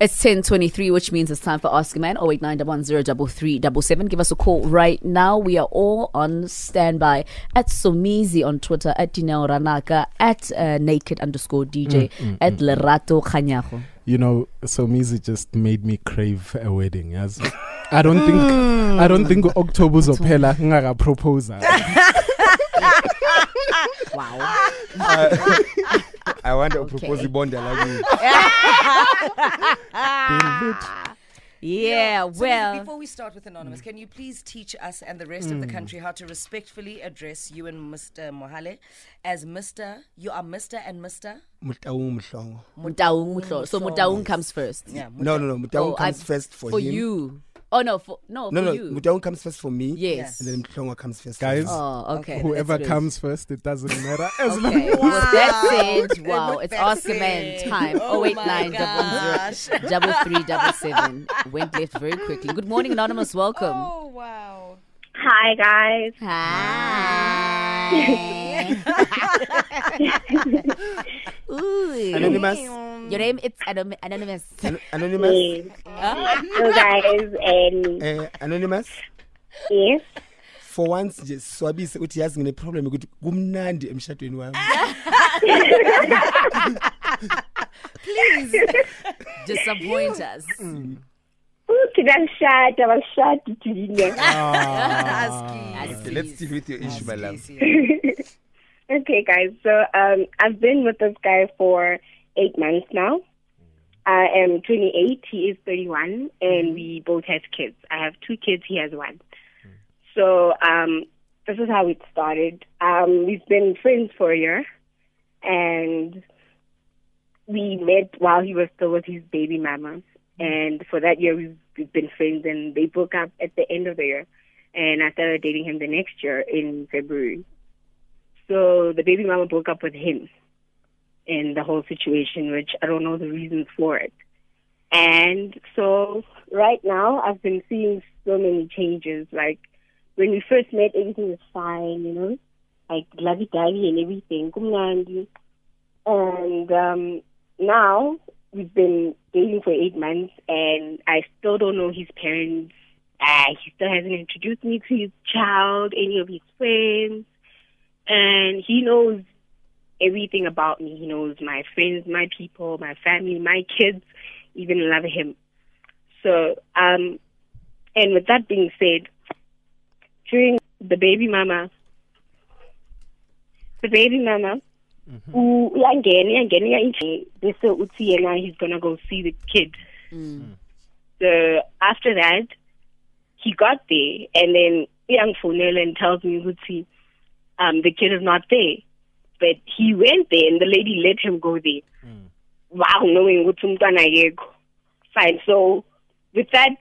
It's 1023, which means it's time for Ask a Man. 0891103377. Give us a call right now. We are all on standby at Somizi on Twitter, at Dineo Ranaka, at uh, naked underscore DJ, mm, mm, at mm, Lerato Kganyago. You know, Somizi just made me crave a wedding. Yes. I don't think I don't think October zophela ngaka proposal. Wow. I want to Okay. propose ibonda lakini. Yeah, So well. before we start with Anonymous, can you please teach us and the rest of the hmm. country how to respectfully address you and Mr. Mohale as Mr. You are Mr. and Mr. Motaung mhlongo. Motaung Mutlo. So Motaung comes first. Yeah. No, no, no. Motaung Oh, comes I've- first for, you. For him. you. Oh, no, for, no, No, for no. you. Motaung comes first for me. Yes. And then Mhlongo comes first. Guys. Oh, okay. Whoever comes first, it doesn't matter. As long Okay. With that said, And wow, it's that Ask a Man time. Oh Oh eight my nine gosh. double zero double three double seven. Went left very quickly. Good morning, anonymous. Welcome. Oh, wow. Hi guys. Hi. Ooh. Anonymous. Your name it's anom- anonymous. An- anonymous. Yes. So guys, and Eh, anonymous. yes. For once nje swabise uthi yazi ngine problem ukuthi kumnandi emshadweni wami. Disappoint us. Uthi bangishada bangishada thina. Ah. Okay, let's deal with your issue, my love. Okay guys, so um I've been with this guy for eight months now. I am 28, he is 31, and we both have kids. I have two kids, he has one. So um this is how it started. Um we've been friends for a year and we met while he was still with his baby mama. And for that year, we've, we've been friends, and they broke up at the end of the year. And I started dating him the next year in February. So the baby mama broke up with him and the whole situation, which I don't know the reasons for it. And so right now, I've been seeing so many changes. Like when we first met, everything was fine, you know, like lovey-dovey and everything. And um, now we've been dating for eight months, and I still don't know his parents. Uh, he still hasn't introduced me to his child, any of his friends, and he knows everything about me. He knows my friends, my people, my family, my kids, even love him. So, um, and with that being said, during the baby mama, the baby mama, mm-hmm. u- uyangena uyangena uya- bese uthi yena he's gonna go see the kid mm. Mm. so after that he got there and then uyangifonela and tells me ukuthi um the kid is not there. But he went there and the lady let him go there. Wow knowing ukuthi umntwana akekho fine. So with that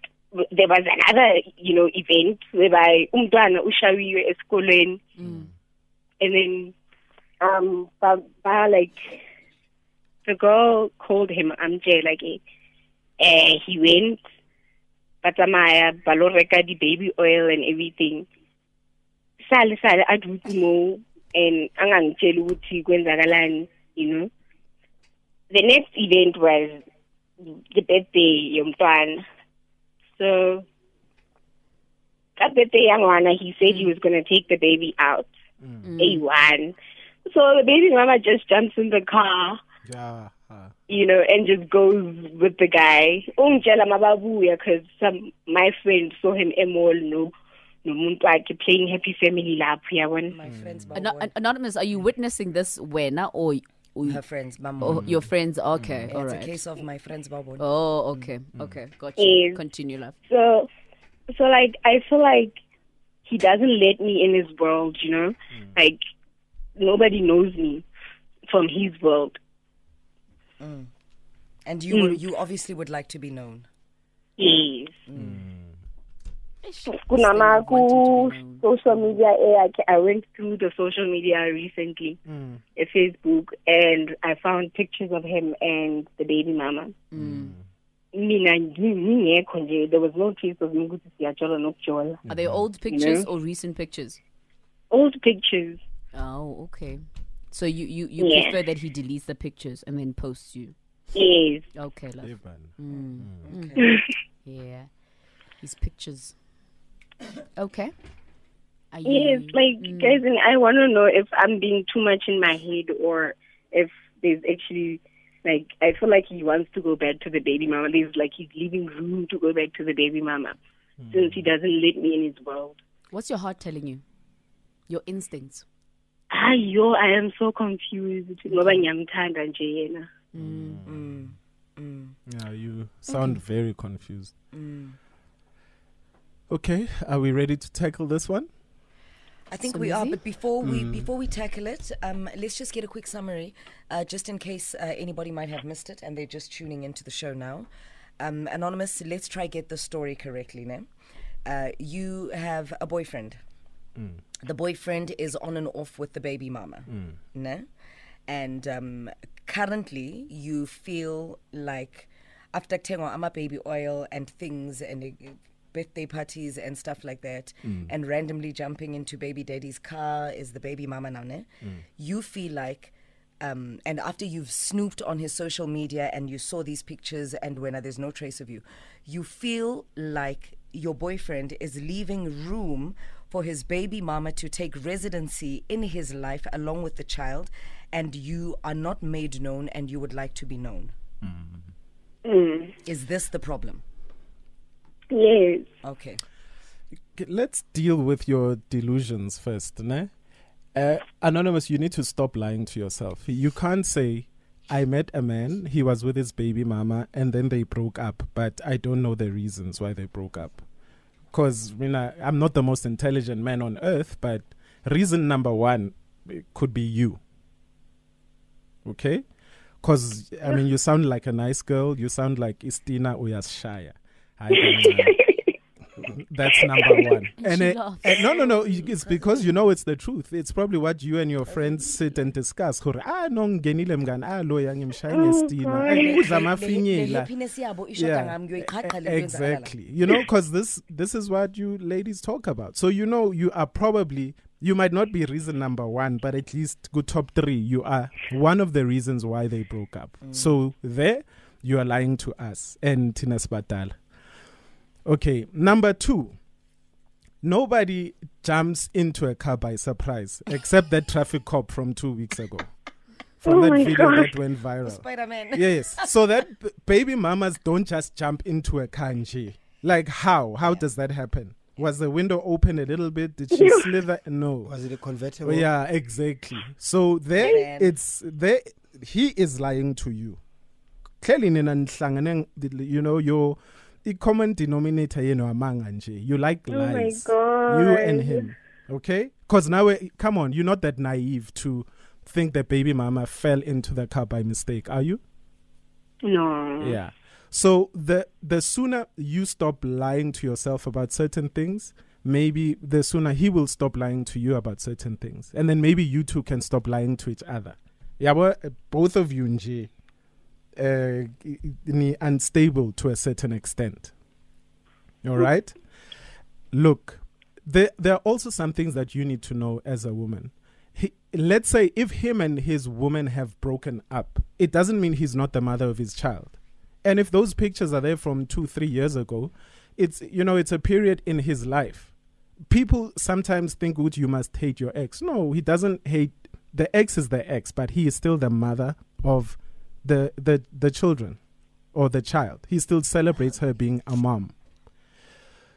there was another you know event whereby umntwana ushawiwe esikolweni. And then um ba, ba like the girl called him amje like eh he went. Batsamaya ba lo reka di baby oil and everything sale sale a mo and angangitshela ukuthi kwenzakalani you know. The next event was the birthday yomntwana. So that birthday yangwana he said he was going to take the baby out mm. a1 so the baby mama just jumps in the car Yeah. you know, and just goes with the guy. Ungitshela mababuya because some my friend saw him emall no nomuntu wakhe playing happy family lapho yabona. My mm. friends, Ano- Babon. an- anonymous, are you witnessing this when or, or, Her friends, Mama. or your friends? Mm. Okay, all It's a case of my friends, Babon. Oh, okay, mm. okay, got you. Yes. Continue, love. So so like I feel like he doesn't let me in his world, you know? Like nobody knows me from his world. And you, would, you obviously would like to be known. Yes. Wanting Kunama ku social media eh, I I went through the social media recently. a Facebook and I found pictures of him and the baby mama. Mm. Mina ngi- ngingekho nje there was no trace of me ukuthi siyajola nokujola. Are they mm-hmm. old pictures or recent pictures? Old pictures. Oh, okay. So you you, you Yeah. prefer that he deletes the pictures and then posts you. Yes. Okay, love. Evan. Okay. Mm. Yeah. His pictures. Okay. Are Yes, like Mm. guys, and I want to know if I'm being too much in my head or if there's actually like I feel like he wants to go back to the baby mama. There's like he's leaving room to go back to the baby mama since he doesn't let me in his world. What's your heart telling you? Your instincts. Ah, yo, I am so confused. Ngoba ngiyamthanda nje yena. Mm, mm, Yeah, you sound very confused. mm. Okay, are we ready to tackle this one? I think So we are, but before we before we tackle it, um, let's just get a quick summary, uh, just in case uh, anybody might have missed it and they're just tuning into the show now. Um, Anonymous, let's try get the story correctly. Now, uh, you have a boyfriend. The boyfriend is on and off with the baby mama, no? And um, currently, you feel like after Tengo Ama baby oil and things and uh, birthday parties and stuff like that, and randomly jumping into baby daddy's car is the baby mama now, ne? You feel like. Um, and after you've snooped on his social media and you saw these pictures, and when uh, there's no trace of you, you feel like your boyfriend is leaving room for his baby mama to take residency in his life along with the child, and you are not made known and you would like to be known. Mm. Is this the problem? Yes. Okay. Okay, Let's deal with your delusions first, ne? Uh, Anonymous, you need to stop lying to yourself. You can't say, I met a man, he was with his baby mama, and then they broke up, but I don't know the reasons why they broke up. Because, I mean, I, I'm not the most intelligent man on earth, but reason number one could be you. Okay? Because, I mean, you sound like a nice girl, you sound like Istina Uyashaya. I don't know. That's number one. And she it- and no, no, no. It's because you know it's the truth. It's probably what you and your friends sit and discuss. Gore, Ah, no, ngenile mngani. Ah, lo yang ngimshaya ngestina. Ay, udla amafinyela. Yeah, e- exactly. You know, because this this is what you ladies talk about. So you know, you are probably you might not be reason number one, but at least good top three. You are one of the reasons why they broke up. So there, you are lying to us and Tina Spatal. Okay, number two. Nobody jumps into a car by surprise, except that traffic cop from two weeks ago. From Oh that video God. that went viral. Spider Man. Yes. So that baby mamas don't just jump into a car and she- Like how? How does that happen? Was the window open a little bit? Did she slither? No. Was it a convertible? Yeah, exactly. So there Man. it's there he is lying to you. Clearly nina nihlangane you know your common denominator yenu amanga nje. You like Oh lies. You and him. Okay? Cuz now we- come on, you're not that naive to think that baby mama fell into the car by mistake, are you? No. Yeah. So the the sooner you stop lying to yourself about certain things, maybe the sooner he will stop lying to you about certain things, and then maybe you two can stop lying to each other. Yeah, well, both of you nje, uh, unstable to a certain extent. All right. Look, there there are also some things that you need to know as a woman. He, let's say if him and his woman have broken up, it doesn't mean he's not the mother of his child. And if those pictures are there from two, three years ago, it's you know it's a period in his life. People sometimes think, "Would you must hate your ex?" No, he doesn't hate. The ex is the ex, but he is still the mother of the the the children or the child. He still celebrates her being a mom.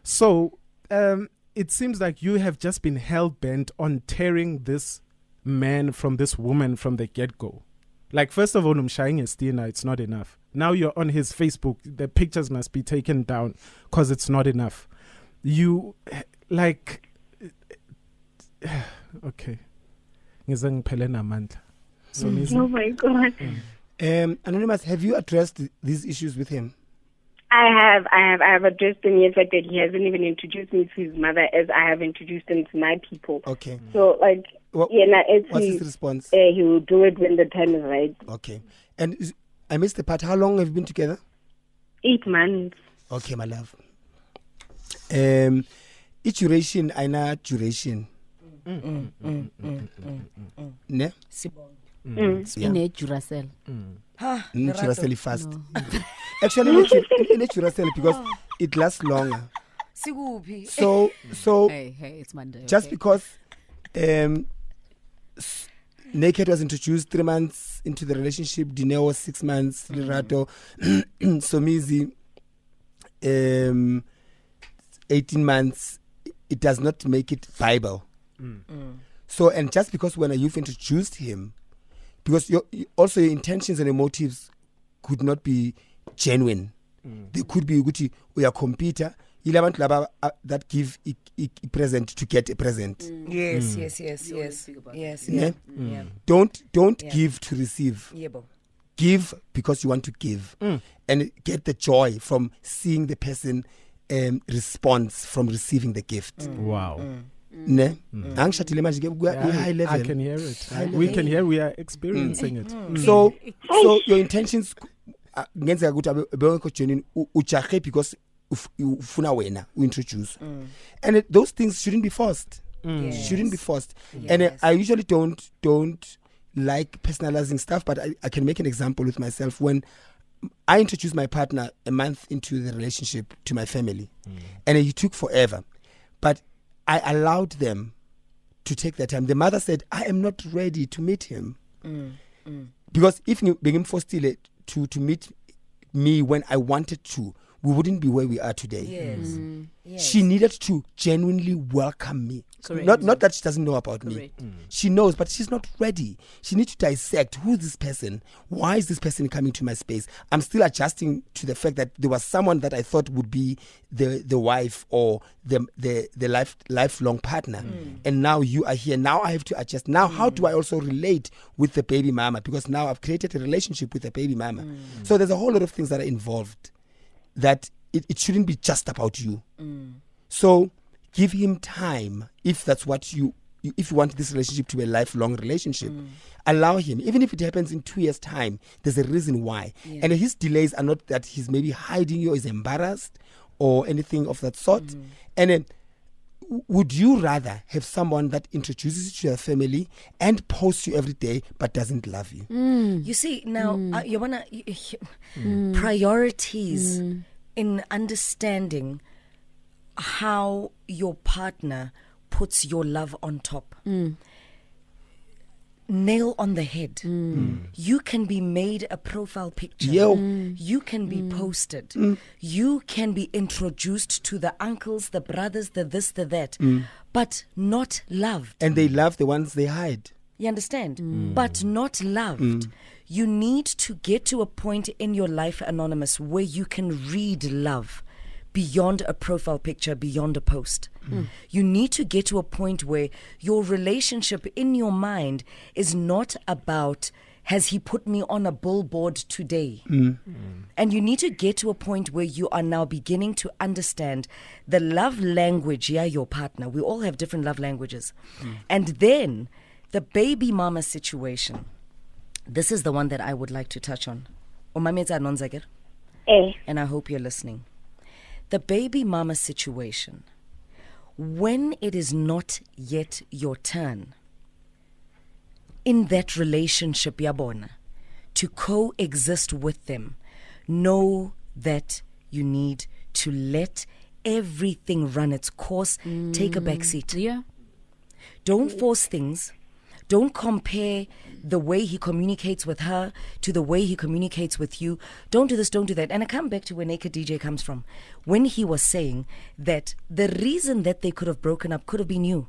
So um, it seems like you have just been hell bent on tearing this man from this woman from the get go. Like, first of all, umshaying Estina, it's not enough. Now you're on his Facebook, the pictures must be taken down because it's not enough. You, like, okay. Ngize ngiphele namandla. So, Oh my god. Um, Anonymous, have you addressed these issues with him? I have, I have, I have addressed him. In fact, that he hasn't even introduced me to his mother, as I have introduced him to my people. Okay. So, like, Wha- yeah, now, as What's he, his response? uh, he will do it when the time is right. Okay. And is, I missed the part. How long have you been together? Eight months. Okay, my love. Um, each duration, I know duration. Mm, mm, mm, ne? Mm. Yeah. Ine Duracell. Mm, Lerato. Duracell fast. Actually, in a Duracell because it lasts longer. Sikuphi? So, so Hey, hey, it's Monday. just okay? because um, s- Naked was introduced three months into the relationship, Dineo was six months, Lerato, Somizi, um, 18 months, it does not make it Bible. So, and just because when you've introduced him, because your, also your intentions and your motives could not be genuine. They could be ukuthi uyacompete yile abantu laba uh, that give a, i, i present to get a present. Yes, yes, yes, You always yes. Yes, Yeah. yeah. Yeah. Don't don't Yeah. give to receive. Yebo. Give because you want to give, and get the joy from seeing the person um, response from receiving the gift. Mm. Wow. Ne? Mm. Mm. Angishadile manje ke kuya- kuya high I, level. I can hear it. High we level. can hear we are experiencing mm. it. Mm. so so your intentions uh, ngenzeka ukuthi abe- bewekho genuine u- ujahe because uf- ufuna wena uintroduce and it, those things shouldn't be forced Yes. shouldn't be forced and uh, i usually don't don't like personalizing stuff but I, I can make an example with myself when i introduced my partner a month into the relationship to my family and it took forever but i allowed them to take their time. The mother said i am not ready to meet him. Mm, mm. Because if you begin forced to to meet me when I wanted to, we wouldn't be where we are today. Yes. Mm. Mm. Yes. She needed to genuinely welcome me. Correct. Not not that she doesn't know about me. Correct. Mm. She knows, but she's not ready. She needs to dissect who's this person? Why is this person coming to my space? I'm still adjusting to the fact that there was someone that I thought would be the the wife or the the the life lifelong partner. And now you are here. Now I have to adjust. Now how do I also relate with the baby mama? Because now I've created a relationship with the baby mama. So there's a whole lot of things that are involved that it, it shouldn't be just about you. Mm. So give him time if that's what you you- if you want this relationship to be a lifelong relationship. Mm. Allow him, even if it happens in two years' time, there's a reason why. And his delays are not that he's maybe hiding you or is embarrassed or anything of that sort. Mm. And then would you rather have someone that introduces you to your family and posts you every day but doesn't love you? Mm. You see now, mm. uh, you wanna y- y- mm. priorities in understanding how your partner puts your love on top. Nail on the head. Mm. Mm. You can be made a profile picture. Yo. Mm. You can be posted. You can be introduced to the uncles, the brothers, the this, the that, but not loved. And they love the ones they hide. You understand? But not loved. You need to get to a point in your life, Anonymous, where you can read love beyond a profile picture, beyond a post. Mm. You need to get to a point where your relationship in your mind is not about. Has he put me on a billboard today? Mm. Mm. And you need to get to a point where you are now beginning to understand the love language, yeah, your partner. We all have different love languages. And then the baby mama situation. This is the one that I would like to touch on. Umametsa Nonzager, Eh. and I hope you're listening. The baby mama situation. When it is not yet your turn in that relationship, Yabona, to coexist with them, know that you need to let everything run its course. Take a back seat. Mm, yeah. Don't force things. Don't compare the way he communicates with her to the way he communicates with you. Don't do this, don't do that. And I come back to where Naked DJ comes from. When he was saying that the reason that they could have broken up could have been you.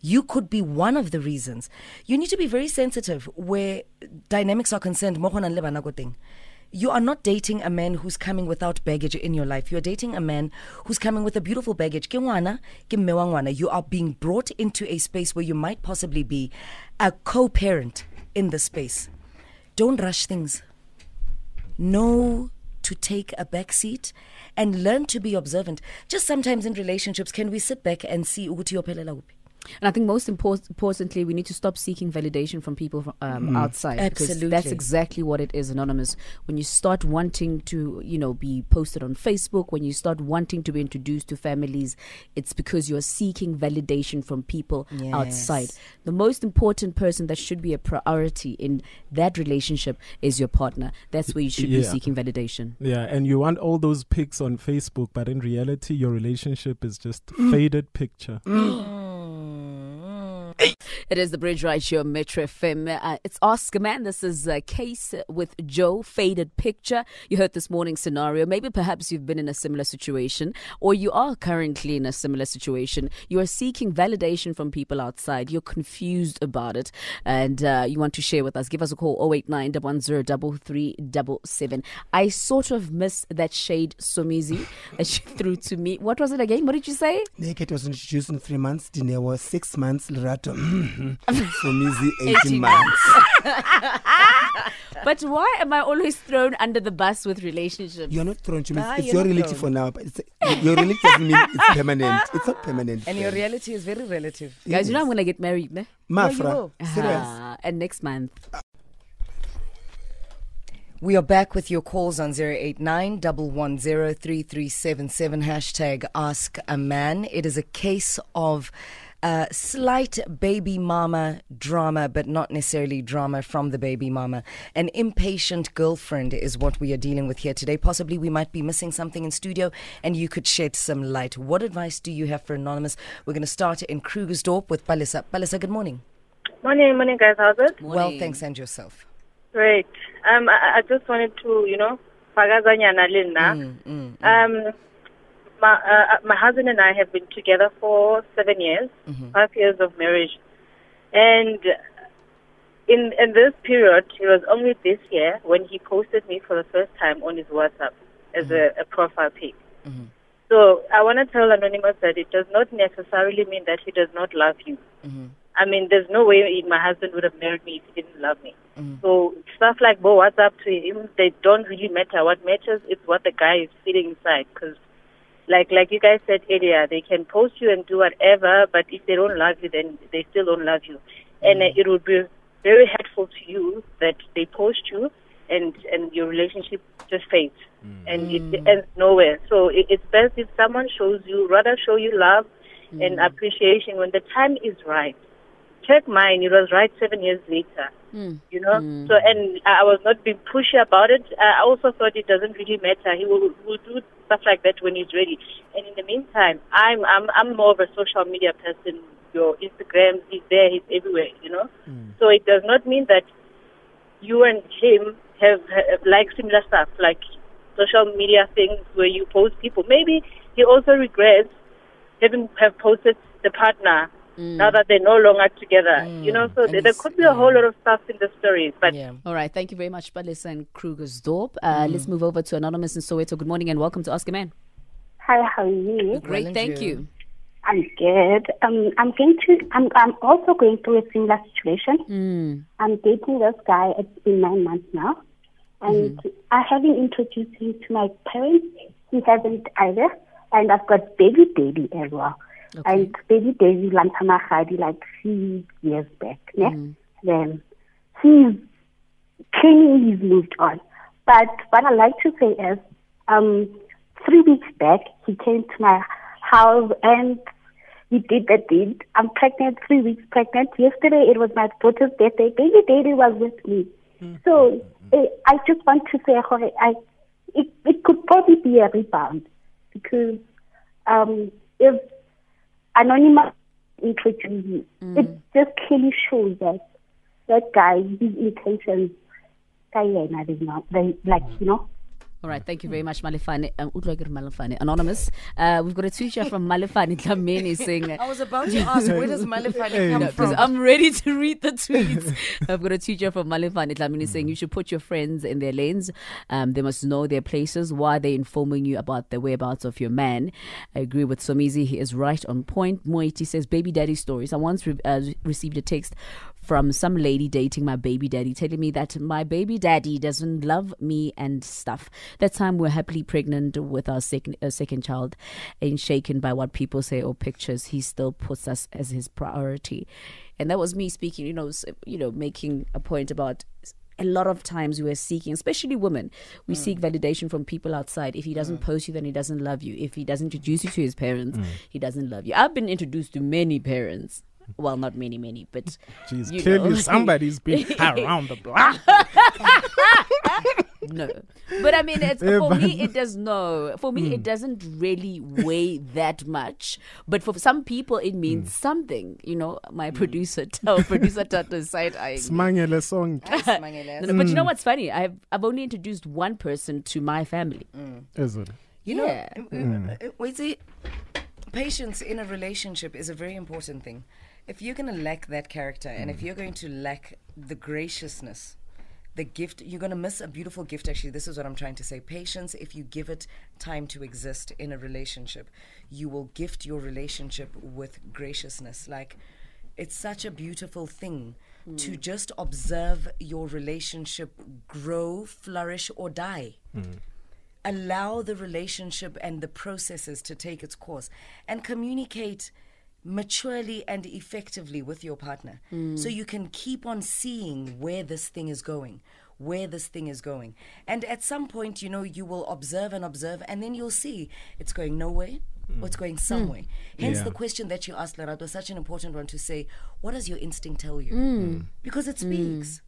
You could be one of the reasons. You need to be very sensitive where dynamics are concerned. You are not dating a man who's coming without baggage in your life. You're dating a man who's coming with a beautiful baggage. Ke ngwana, ke mme wa ngwana. You are being brought into a space where you might possibly be a co parent in the space. Don't rush things. Know to take a back seat and learn to be observant. Just sometimes in relationships, can we sit back and see ukuthi? And I think most import- importantly, we need to stop seeking validation from people from, um, outside. because That's exactly what it is, anonymous. When you start wanting to, you know, be posted on Facebook, when you start wanting to be introduced to families, it's because you're seeking validation from people outside. The most important person that should be a priority in that relationship is your partner. That's where you should be seeking validation. Yeah, and you want all those pics on Facebook, but in reality, your relationship is just faded picture. It is the Bridge Right Show, Metro FM. Uh, it's Ask a Man. This is a case with Joe, faded picture. You heard this morning scenario. Maybe perhaps you've been in a similar situation, or you are currently in a similar situation. You are seeking validation from people outside. You're confused about it, and uh, you want to share with us. Give us a call 089 110 I sort of missed that shade, Somizi, that she threw to me. What was it again? What did you say? Naked was introduced in three months. Dine was six months. Lerato, Somizi, 18, 18 months. But why am I always thrown under the bus with relationships? You're not thrown to me. Ah, it's your reality thrown. for now, but it's, your reality doesn't mean it's permanent. It's not permanent. And your reality is very relative. Guys, you know I'm gonna get married, ne? Mafra, will. serious. Ah, and next month. We are back with your calls on 089 110 hashtag ask a man. It is a case of uh, slight baby mama drama, but not necessarily drama from the baby mama. An impatient girlfriend is what we are dealing with here today. Possibly we might be missing something in studio and you could shed some light. What advice do you have for Anonymous? We're going to start in Krugersdorp with Palisa. Palisa, good morning. Morning, morning, guys. How's it? Well, thanks, and yourself. Great. Um, I, I just wanted to, you know, fagazanyana Linda. Mm, mm, Um, my uh, my husband and I have been together for seven years, Mm-hmm. five years of marriage, and in in this period, it was only this year when he posted me for the first time on his WhatsApp as Mm-hmm. a, a profile pic. So I want to tell Anonymous that it does not necessarily mean that he does not love you. mm-hmm. I mean, there's no way my husband would have married me if he didn't love me. Mm-hmm. So stuff like Bo, what's up to him, they don't really matter. What matters is what the guy is feeling inside. Because, like like you guys said earlier, they can post you and do whatever, but if they don't love you, then they still don't love you. And uh, it would be very hurtful to you that they post you and and your relationship just fades. And it ends nowhere. So it, it's best if someone shows you, rather show you love and appreciation when the time is right check mine. It was right seven years later. Hmm. You know, hmm. so and I was not being pushy about it. I also thought it doesn't really matter. He will, will do stuff like that when he's ready. And in the meantime, I'm I'm I'm more of a social media person. Your Instagram, he's there, he's everywhere. You know, hmm. so it does not mean that you and him have, have like similar stuff, like social media things where you post people. Maybe he also regrets having have posted the partner now that they're no longer together. You know, so And there, there could be a whole lot of stuff in the stories, but Yeah. All right, thank you very much, Palisa and Krugersdorp. Uh, Let's move over to Anonymous in Soweto. Good morning and welcome to Ask a Man. Hi, how are you? Great, and thank you. you. I'm good. Um, I'm going to. I'm. I'm also going through a similar situation. Mm. I'm dating this guy. It's been nine months now, and I haven't introduced him to my parents. He hasn't either, and I've got baby baby as well. And baby daddy Lantamahadi like three years back. Ne? Then he's claiming he's moved on. But what I like to say is, um, three weeks back he came to my house and he did the deed. I'm pregnant, three weeks pregnant. Yesterday it was my daughter's birthday. Baby daddy was with me. So eh, I just want to say, I it, it could probably be a rebound because um, if anonymous introduces you, mm. it just clearly shows that that guy, his intentions, kayena, they not, they like you know. All right, thank you very much, Malefane. Um, utlwa ke re Malefane. Anonymous. Uh, we've got a tweet here from Malefane Dlamini saying, I was about to ask, where does Malefane come because from? I'm ready to read the tweets. I've got a teacher from Malefane Dlamini saying you should put your friends in their lanes. Um, they must know their places. Why are they informing you about the whereabouts of your man? I agree with Somizi. He is right on point. Moiti says baby daddy stories. I once re- uh, received a text from some lady dating my baby daddy, telling me that my baby daddy doesn't love me and stuff. That time we're happily pregnant with our second uh, second child, and shaken by what people say or pictures. He still puts us as his priority, and that was me speaking. You know, you know, making a point about a lot of times we're seeking, especially women, we seek mm. validation from people outside. If he doesn't mm. post you, then he doesn't love you. If he doesn't introduce you to his parents, mm. he doesn't love you. I've been introduced to many parents. Well, not many, many, but Jeez, you clearly know. somebody's been around the block. no. But I mean, it's, Yeah, for me, it does no. For me, Hmm. it doesn't really weigh that much. But for some people, it means Hmm. something. You know, my producer, our producer, Tata is side eyeing. me. Smangele song. No, no, but Hmm. you know what's funny? I've I've only introduced one person to my family. Is it? You know, Yeah. uh, uh, wait, see, patience in a relationship is a very important thing. If you're going to lack that character and if mm. you're going to lack the graciousness, the gift, you're going to miss a beautiful gift. Actually, this is what I'm trying to say. Patience, if you give it time to exist in a relationship, you will gift your relationship with graciousness. Like, it's such a beautiful thing to mm. just observe your relationship grow, flourish, or die mm. allow the relationship and the processes to take its course and communicate maturely and effectively with your partner. So you can keep on seeing where this thing is going where this thing is going. And at some point you know you will observe and observe and then you'll see it's going nowhere or it's going somewhere. Hmm. Hence Yeah. the question that you asked Lerato is such an important one to say what does your instinct tell you? Hmm. Because it hmm. speaks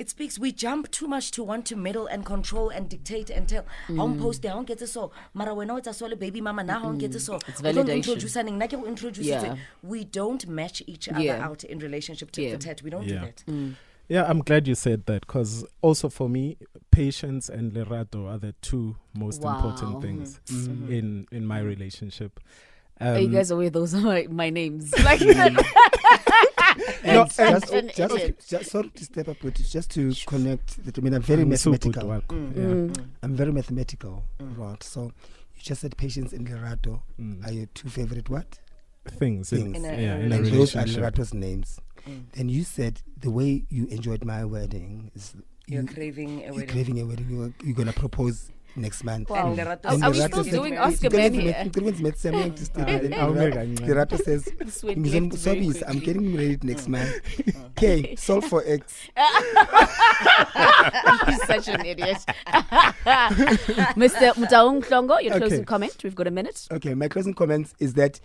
it speaks. We jump too much to want to meddle and control and dictate and tell. How mm. post how get so. Mara when it's a solo baby mama now how get so. It's We don't validation. Introduce and nake u introduce Yeah. We don't match each other Yeah. out in relationship to Yeah. the tat. We don't Yeah. do that. Yeah, I'm glad you said that because also for me, patience and lerato are the two most Wow. important things in in my relationship. Um, Hey, you guys aware those are my, my names. Like, No, It's such just, an just, just sorry to step up, but just to connect. That, I mean, I'm very I'm so mathematical. work. Mm. Yeah. I'm very mathematical, right? So you just said patience and Lerato Mm. are your two favorite what? Things, in, Things. In a- yeah, in in a a and those are relationship. Lerato's names. Then you said the way you enjoyed my wedding is You're you, craving a you're wedding. craving a wedding. You're, you're gonna propose next month. Wow. And Lerato Are- And are we Lerato still doing Oscar it Man doesn't here? make- it doesn't make sense to stay there. I'll make a- Lerato says, This went "Ngizom- left very Sobis, I'm getting married next month. Okay, solve for X. He's such an idiot. Mr. Motaung Mhlongo, your Okay. closing comment. We've got a minute. Okay, my closing comment is that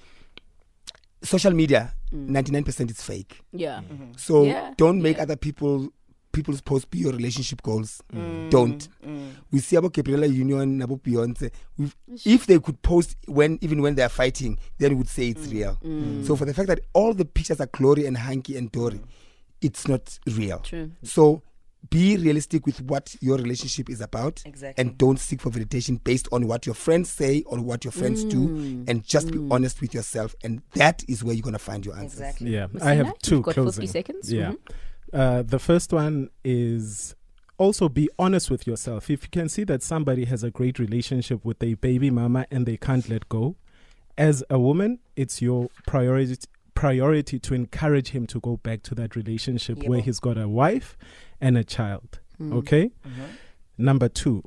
social media, mm. 99% is fake. Yeah. So mm-hmm. Yeah, don't make yeah. other people people's posts be your relationship goals. Mm. Mm, don't. Mm. We see about Gabrielle Union, about Beyonce. If they could post when even when they are fighting, then we would say it's real. So for the fact that all the pictures are glory and hanky and dory, it's not real. True. So be realistic with what your relationship is about Exactly. and don't seek for validation based on what your friends say or what your friends do and just be honest with yourself and that is where you're going to find your answers. Exactly. Yeah, Mr. I have Nat, two you've got 50 seconds. Yeah. Mhm. Uh, the first one is also be honest with yourself. If you can see that somebody has a great relationship with a baby mama and they can't let go, as a woman, it's your priority priority to encourage him to go back to that relationship Yeah, where he's got a wife and a child. Mm. Okay? Mm-hmm. Number 2,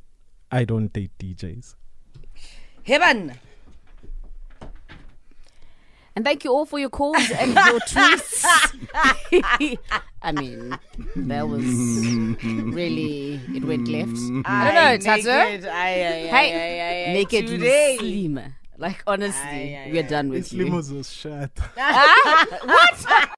I don't date DJs. Heaven. And thank you all for your calls and your tweets. I mean, that was really, it went left. I don't know, Tato. Hey, naked slim. Like, honestly, we're done with you. Limos was a shut. what?